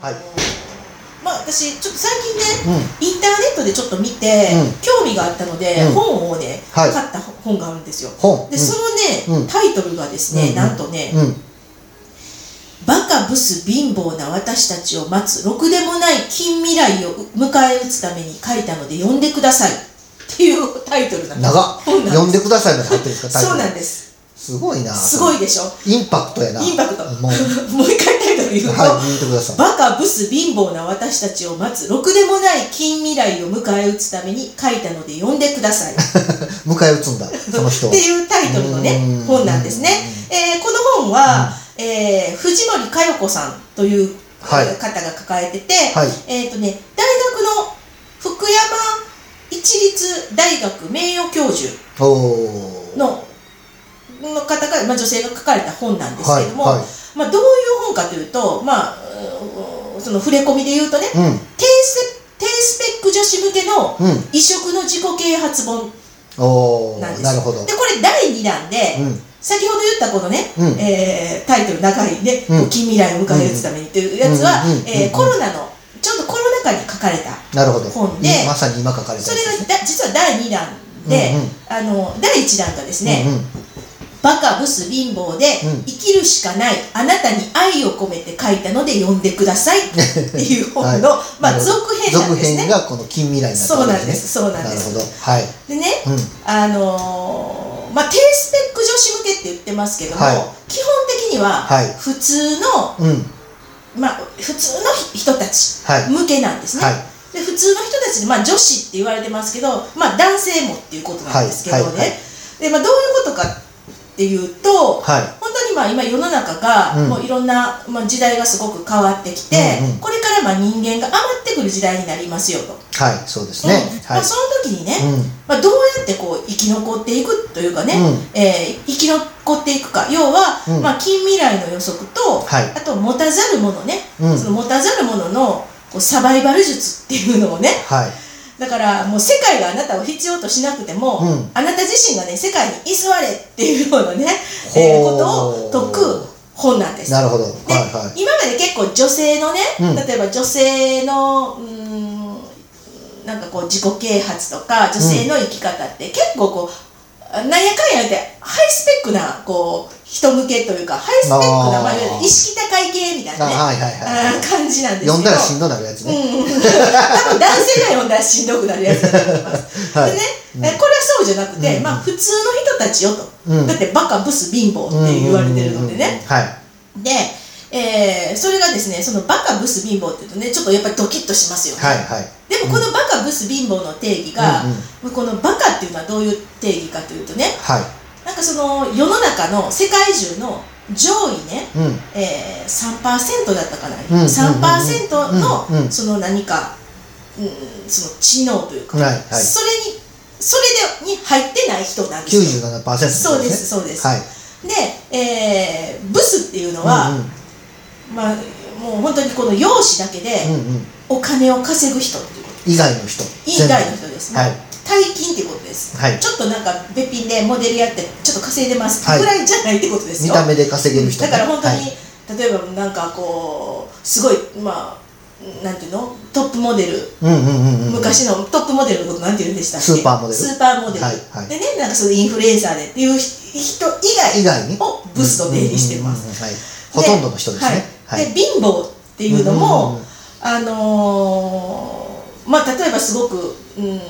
はい。まあ私ちょっと最近ね、うん。インターネットでちょっと見て、うん。興味があったので、うん。本をね、はい。買った本があるんですよ。本。で、そのね、うん。タイトルがですね、うん。なんとね、うん。バカブス貧乏な私たちを待つろくでもない近未来を迎え撃つために書いたので読んでください。っていうタイトルなんです。長っ。本なんです。読んでくださいまで入ってるんですかタイトル。そうなんです。すごいなすごいでしょ。インパクトやな。インパクト。もう。もう一回タイトル言うと、はい言ってください。バカブス貧乏な私たちを待つろくでもない近未来を迎え撃つために書いたので読んでください。っ 迎え撃つんだその人をていうタイトルのねうん。本なんですね、えーこの本は、えー藤森佳代子さんという、方が抱えてて、はい。えっ、とね大学の福山一律大学名誉教授のの方が、まあ、女性が書かれた本なんですけども、はいはいまあ、どういう本かというと、まあ、その触れ込みで言うとね、うん。低スペ低スペック女子向けのうん。異色の自己啓発本なんですなるほど。でこれ第2弾で、うん。先ほど言ったこのね、うん。えータイトル長いね、うん近未来を迎え撃つためにというやつは、うん。うん。うん。えーコロナのちょうどコロナ禍に書かれた本でまさに今書かれたそれがだ実は第2弾で、うんうん。あの第1弾がですね、うんうんバカブス貧乏でうん。生きるしかない。あなたに愛を込めて書いたので読んでください。っていう本の、はい。まあ、続編なんですね。がこの近未来になったそうなんです。そうなんです。なるほど。はい。でね、うん。あのーまあ、低スペック女子向けって言ってますけども、はい。基本的にははい。普通の、うん。まあ、普通の人たちはい。向けなんですね。はい。で普通の人たちで、まあ、女子って言われてますけど、まあ、男性もっていうことなんですけどね、でまあ、どういうことかっていうと、はい。本当にまあ今世の中がうん。もういろんな、まあ、時代がすごく変わってきて、うんうんこれからまあ人間が余ってくる時代になりますよと。はいそうですね。はい。うんまあ、その時にね、うん。まあ、どうやってこう生き残っていくというかね、うん。えー生き残っていくか。要は、うん。まあ、近未来の予測と、はい。あと持たざる者ね、うん。その持たざる者のこうサバイバル術っていうのをねはいだからもう世界があなたを必要としなくても、うん。あなた自身がね世界に居座れっていうようなね、えーことを説く本なんです。なるほど。はいで、はい。今まで結構女性のね、うん。例えば女性のうーんなんかこう自己啓発とか女性の生き方って結構こうなんやかんやってハイスペックなこう人向けというかハイスペックなまあ、意識高いなね、あはいはいはい。感じなんですけど。読んだらしんどなるやつね。うん、多分男性が読んだらしんどくなるやつだと思います。はい。でね、うん。えこれはそうじゃなくて、うんまあ普通の人たちよと、うん。だってバカブス貧乏って言われてるのでね、で、えーそれがですねそのバカブス貧乏っていうとねちょっとやっぱりドキッとしますよね、はいはい。でもこのバカブス貧乏の定義が、うん。このバカっていうのはどういう定義かというとねはい。なんかその世の中の世界中の上位ね、うん。えー、3%だったかな、うん3%の、うんうん。その何か、うん、その知能というか、はいはい。それにそれでに入ってない人なんですよ。97%ですね。そうですそうです。はい。で、えーブスっていうのは、うんうん。まあもう本当にこの容姿だけでうんうん。お金を稼ぐ人っていうこと、以外の人。以外の人です。ね。はい大金っていうことです。はい。ちょっとなんかべっぴんでモデルやってちょっと稼いでます、はい。ぐらいじゃないってことですよ。見た目で稼げる人ね。だから本当に、はい。例えばなんかこうすごいまあなんていうの？トップモデル、うんうんうんうん昔のトップモデルのことなんて言うんでしたっけ？スーパーモデル。スーパーモデル、はいはい。でねなんかそのインフルエンサーでっていう人以以外をブスと定義してます、ほとんどの人ですね。はい。で貧乏っていうのも、あのーまあ例えばすごく、うん、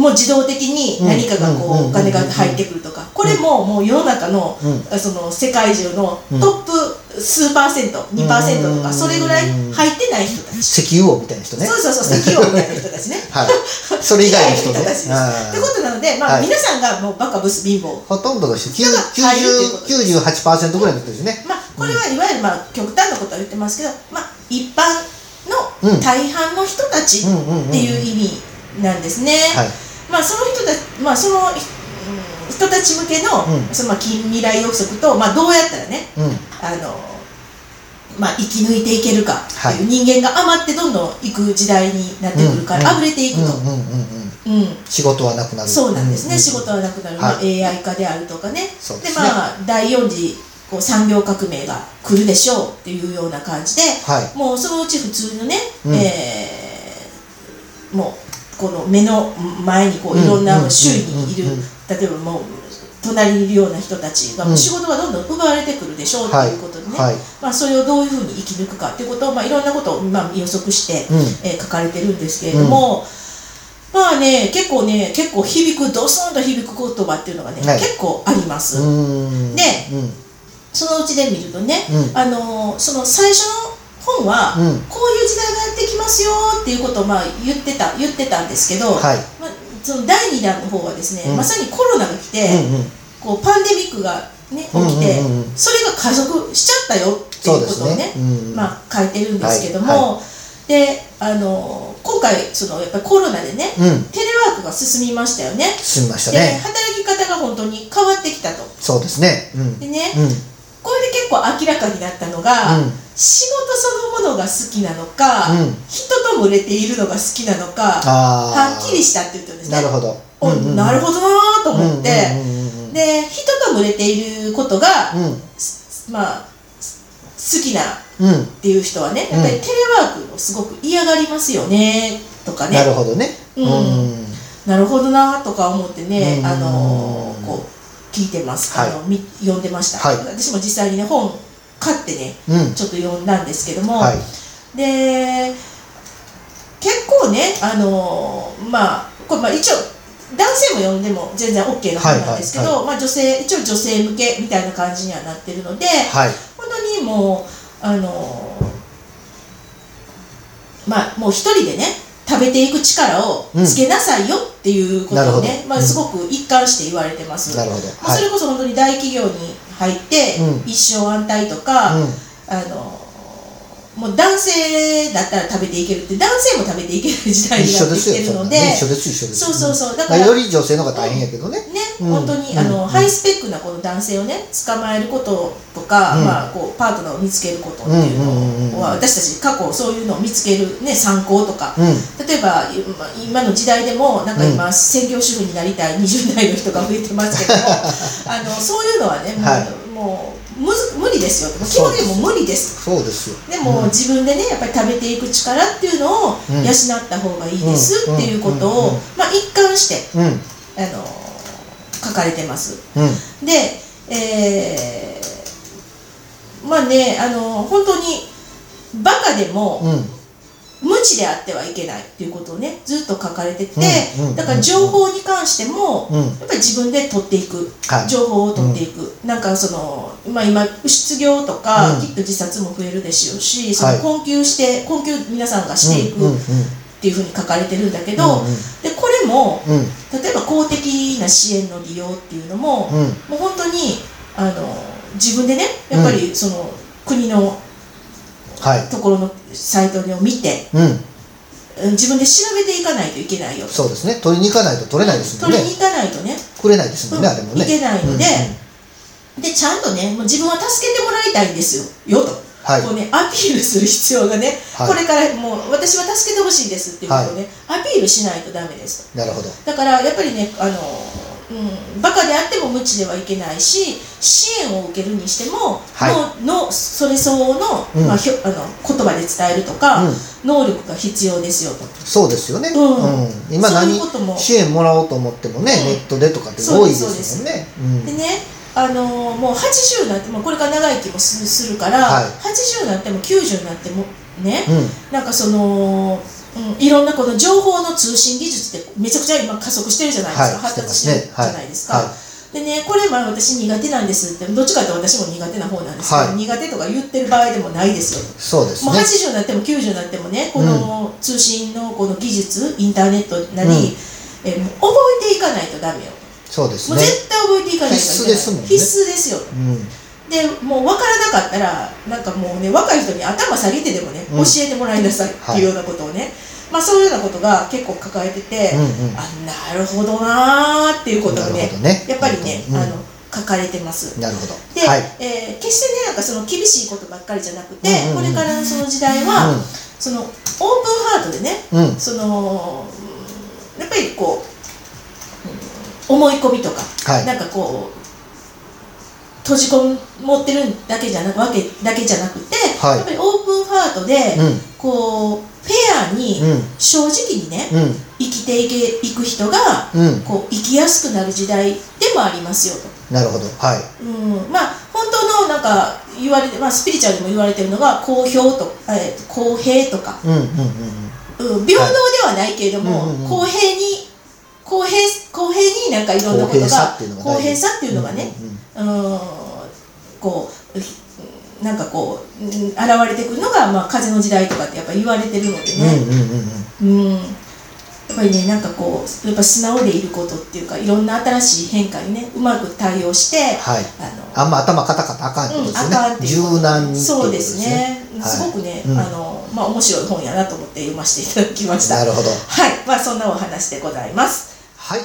もう自動的に何かがこうお金が入ってくるとかこれももう世の中のうん。その世界中のうん。トップ数パーセント2%とうん。かそれぐらい入ってない人たち。石油王みたいな人ね。そうそうそう石油王みたいな人たちね。はい。それ以外の人ね。たちです。ってことなのでまあはい。皆さんがもうバカブス貧乏。ほとんどの人人が入るということです。90 98%ぐらいの人ですね。まあこれはいわゆるまあ極端なことは言ってますけどまあ一般大半の人たちっていう意味なんですね。はい。まあその人たちまあその、うん人たち向けの,、うん。そのまあ近未来予測と、まあ、どうやったらねうん。あの、まあ、生き抜いていけるかっていう、は人間が余ってどんどん行く時代になってくるから、うん。溢れていくと、仕事はなくなる。そうなんですね、仕事はなくなる、はい。まあ、AI 化であるとかね。でまあ第4次こう産業革命が来るでしょうっていうような感じで、はい。もうそのうち普通のね、うん。えーもうこの目の前にこううんいろんなうん周囲にいる、うんうん例えばもう隣にいるような人たちがうん。仕事がどんどん奪われてくるでしょうとはいいうことでね、はい。まあ、それをどういうふうに生き抜くかということを、まあ、いろんなことを、まあ、予測して、うん。えー書かれてるんですけれども、まあね結構ね結構響くドスンと響く言葉っていうのがね、はい。結構あります。でうんそのうちで見るとね、うん。あのーその最初の本は、うん。こういう時代がやってきますよっていうことをまあ言ってた言ってたんですけど、はい。まあ、その第2弾の方はですね、うん。まさにコロナが来て、うんうん。こうパンデミックが、ね、起きて、うんうんうん。うんそれが加速しちゃったよっていうことをねね。うんまあ、書いてるんですけども、はい。はであのー今回そのやっぱりコロナでね、うん。テレワークが進みましたよね。進みましたでね働き方が本当に変わってきたと。そうですね。うん。でね、結構明らかになったのが、うん。仕事そのものが好きなのか、うん。人と群れているのが好きなのかはっきりしたって言ってるんですね。なるほど。おうんうんうん。なるほどなーと思って、で人と群れていることが、まあす好きなっうん。ていう人はねやっぱりテレワークをすごく嫌がりますよねとかね。なるほどね。うん。うん。なるほどなとか思ってね、うん。あのーこう聞いてます、はい。あのみ読んでました、はい。私も実際にね本買ってねうん。ちょっと読んだんですけども、はい。で結構ねあのーまあこれまあ一応男性も読んでも全然 OK な本なんですけど、はいまあ、女性一応女性向けみたいな感じにはなってるのではい。本当にもうあのーまあもう一人でね食べていく力をつけなさいよっていうことをね、うん。すごく一貫して言われてます。なるほど。まあ、それこそ本当に大企業に入って、うん。一生安泰とか、うん。あのもう男性だったら食べていけるって男性も食べていける時代になってきてるので。ね一緒です一緒です。そうそうそう。だまあからより女性の方が大変やけどね。ね、うん。本当に、うんあの、うん。ハイスペックなこの男性をね捕まえることとか、うん。まあ、こうパートナーを見つけることっていうのは私たち過去そういうのを見つける、ね、参考とか、うん。例えば今今の時代でもなんか今、専業主婦になりたい20代の人が増えてますけども あのそういうのはねもう,、はい。もうむず無理ですよ。もう基本的にもう無理です。そうですよ。でも、うん。自分でねやっぱり食べていく力っていうのをうん。養った方がいいですうん。っていうことを、まあ、一貫して、うん。あの書かれてます。うん。で、えーまあねあの本当にバカでもうん無知であってはいけないっていうことをねずっと書かれてて、だから情報に関しても、うん。やっぱり自分で取っていく、はい。情報を取っていく、なんかその、まあ、今失業とか、うん。きっと自殺も増えるでしょうしそはい。の困窮して、困窮皆さんがしていくっていうふうに書かれてるんだけど、でこれもうん。例えば公的な支援の利用っていうのも、うん。もう本当にあの自分でねやっぱりその、国のはいところのサイトを見てうん。うん自分で調べていかないといけないよそうですね。取りに行かないと取れないですもんね。取りに行かないとね。くれないですもんねうんあれもね。いけないのでうんでちゃんとねもう自分は助けてもらいたいんですよよと、はい。こうねアピールする必要がね、はい。これからもう私は助けてほしいですっていうことをね、アピールしないとダメですと。なるほど。だからやっぱりねあの、うん、バカであっても無知ではいけないし支援を受けるにしても、はい。ののそれ相応の,、うん。まあ、ひょあの言葉で伝えるとか、うん。能力が必要ですよと。そうですよね。うん。うん。今何支援もらおうと思ってもねうん。ネットでとかって多いですもんね。うん。でねあのもう80になってもこれから長生きもすするから、はい。80になっても90になってもね、うん。なんかその、うん、いろんなこの情報の通信技術ってめちゃくちゃ今加速してるじゃないですか、はい。発達してるじゃないですか。でね、これまあ私苦手なんですって。どっちかというと私も苦手な方なんですけど、はい。苦手とか言ってる場合でもないですよ。もうそうですね。80になっても90になってもねこの通信のこの技術インターネットなり、うん。えもう覚えていかないとダメよ。もうそうですね。絶対覚えていかないといけない。必須ですもんね。必須ですよ。うんでもう分からなかったらなんかもうね若い人に頭下げてでもね、うん。教えてもらいなさい。っていうようなことをね、まあそういうようなことが結構抱えてて、うんうん。あなるほどなーっていうことをなねね。やっぱりね、うん。あの書かれてます。なるほど。で、はい。えー決してねなんかその厳しいことばっかりじゃなくて、うんうんうん。これからのその時代は、うん。そのオープンハートでねうん。そのうんやっぱりこう、うん思い込みとか、はい。なんかこう閉じこもってるだけじゃなくわけだけじゃなくて、はい。やっぱりオープンハートで、うん。こうフェアにうん正直にね、うん。生きていけいく人が、うん。こう生きやすくなる時代でもありますよと。なるほど。はい。うん、まあ本当のなんか言われて、まあ、スピリチュアルでも言われてるのが公平と,、えー公平とか、うんうんうんうん、平等ではないけれども、うんうんうん。公平に公平公平になんかいろんなことが公平さっていうのがね、うん、こうなんかこううん現れてくるのが、まあ、風の時代とかってやっぱ言われてるのでね、やっぱりねなんかこうやっぱ素直でいることっていうかいろんな新しい変化にねうまく対応して、はい。あのあんま頭固かったらあかんってことですようねいう柔軟にそうですね、はい。すごくね、うん。あのまあ面白い本やなと思って読ませていただきました。なるほど。はい。まあそんなお話でございます。はい